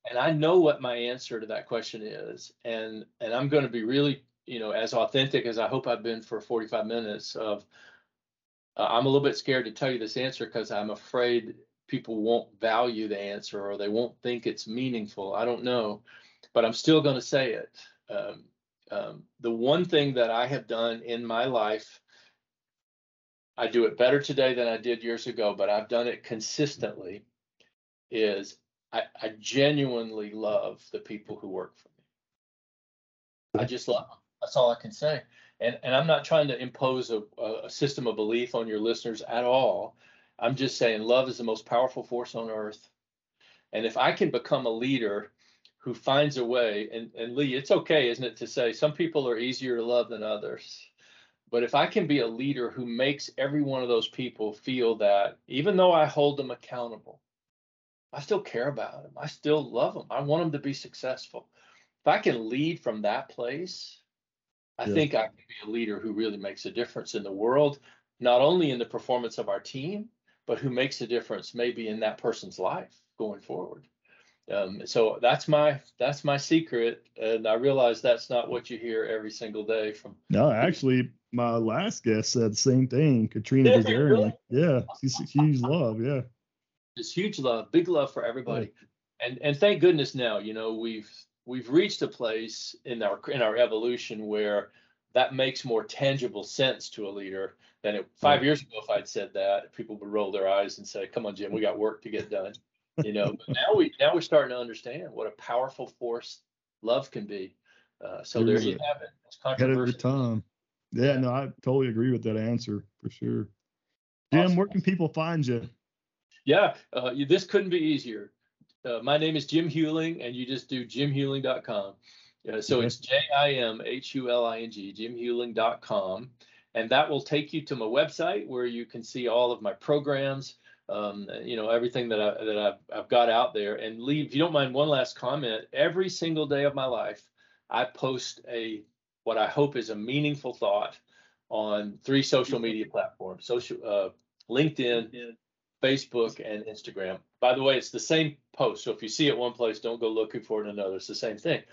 and I know what my answer to that question is, and and I'm going to be really, you know, as authentic as I hope I've been for 45 minutes. Of, uh, I'm a little bit scared to tell you this answer because I'm afraid people won't value the answer or they won't think it's meaningful. I don't know, but I'm still going to say it. Um, um, the one thing that I have done in my life I do it better today than I did years ago, but I've done it consistently. Is I, I genuinely love the people who work for me. I just love them. That's all I can say. And, and I'm not trying to impose a, a system of belief on your listeners at all. I'm just saying love is the most powerful force on earth. And if I can become a leader who finds a way, and, and Lee, it's okay, isn't it, to say some people are easier to love than others. But if I can be a leader who makes every one of those people feel that even though I hold them accountable, I still care about them. I still love them. I want them to be successful. If I can lead from that place, I yeah. think I can be a leader who really makes a difference in the world, not only in the performance of our team, but who makes a difference maybe in that person's life going forward. Um, so that's my that's my secret, and I realize that's not what you hear every single day from. No, actually, my last guest said the same thing. Katrina Gazarian. really? Yeah, she's huge love. Yeah, it's huge love, big love for everybody, yeah. and and thank goodness now, you know, we've we've reached a place in our in our evolution where that makes more tangible sense to a leader than it, five years ago. If I'd said that, people would roll their eyes and say, "Come on, Jim, we got work to get done." You know but now we now we're starting to understand what a powerful force love can be. Uh, so there you have it. It's controversial. time. Yeah, yeah, no i totally agree with that answer for sure. Jim awesome. where can people find you? Yeah uh, you, this couldn't be easier. Uh, my name is jim huling and you just do jimhuling.com uh, so okay. it's j-i-m-h-u-l-i-n-g jimhuling.com and that will take you to my website where you can see all of my programs um, you know everything that I that I've, I've got out there. And leave, if you don't mind, one last comment. Every single day of my life, I post a what I hope is a meaningful thought on three social media platforms: social, uh, LinkedIn, Facebook, and Instagram. By the way, it's the same post. So if you see it one place, don't go looking for it in another. It's the same thing,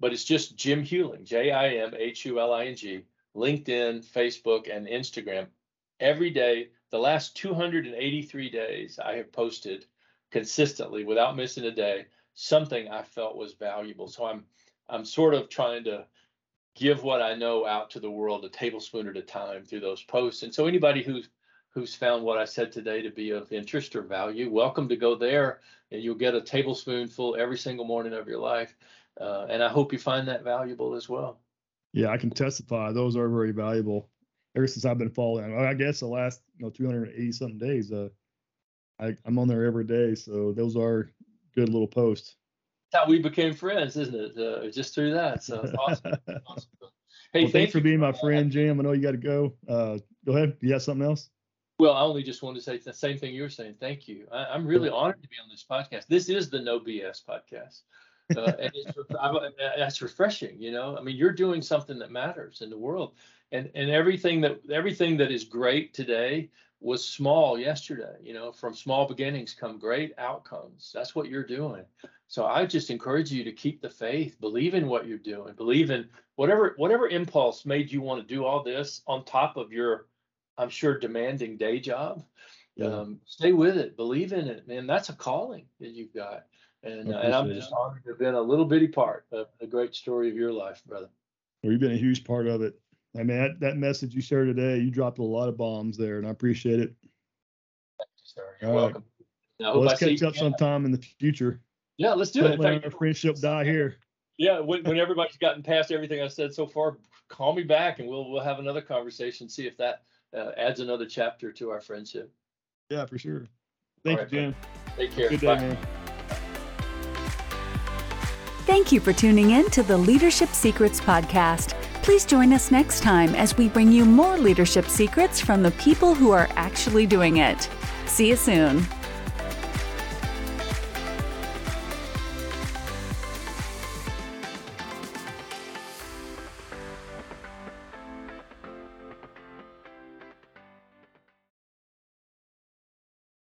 but it's just Jim Huling, J I M H U L I N G, LinkedIn, Facebook, and Instagram. Every day, the last 283 days, I have posted consistently without missing a day something I felt was valuable. So I'm I'm sort of trying to give what I know out to the world a tablespoon at a time through those posts. And so anybody who's who's found what I said today to be of interest or value, welcome to go there and you'll get a tablespoonful every single morning of your life. Uh, and I hope you find that valuable as well. Yeah, I can testify. Those are very valuable ever since I've been following. I guess the last you know 280 something days, uh, I, I'm on there every day. So those are good little posts. That's how we became friends, isn't it? Uh, just through that. So awesome. awesome. Hey, well, thanks for being my friend, Jim. I know you got to go. Uh, go ahead. You got something else? Well, I only just wanted to say the same thing you were saying. Thank you. I, am really honored to be on this podcast. This is the No BS podcast. Uh, and it's, that's refreshing, you know. I mean, you're doing something that matters in the world, and and everything that everything that is great today was small yesterday you know? From small beginnings come great outcomes. That's what you're doing. So i just encourage you to keep the faith believe in what you're doing believe in whatever whatever impulse made you want to do all this on top of your i'm sure demanding day job yeah. um, stay with it believe in it man. That's a calling that you've got and, uh, and i'm just honored to have been a little bitty part of the great story of your life brother well you've been a huge part of it I mean, that, that message you shared today, you dropped a lot of bombs there, and I appreciate it. Thank you, sir. You're All welcome. Right. Well, let's catch up sometime in the future. Yeah, let's do Don't it. Let our friendship die here. Yeah, when, when everybody's gotten past everything I said so far, call me back and we'll we'll have another conversation. See if that uh, adds another chapter to our friendship. Yeah, for sure. Thank right, you, Jim. Take care. Good day, Bye. man. Thank you for tuning in to the Leadership Secrets Podcast. Please join us next time as we bring you more leadership secrets from the people who are actually doing it. See you soon.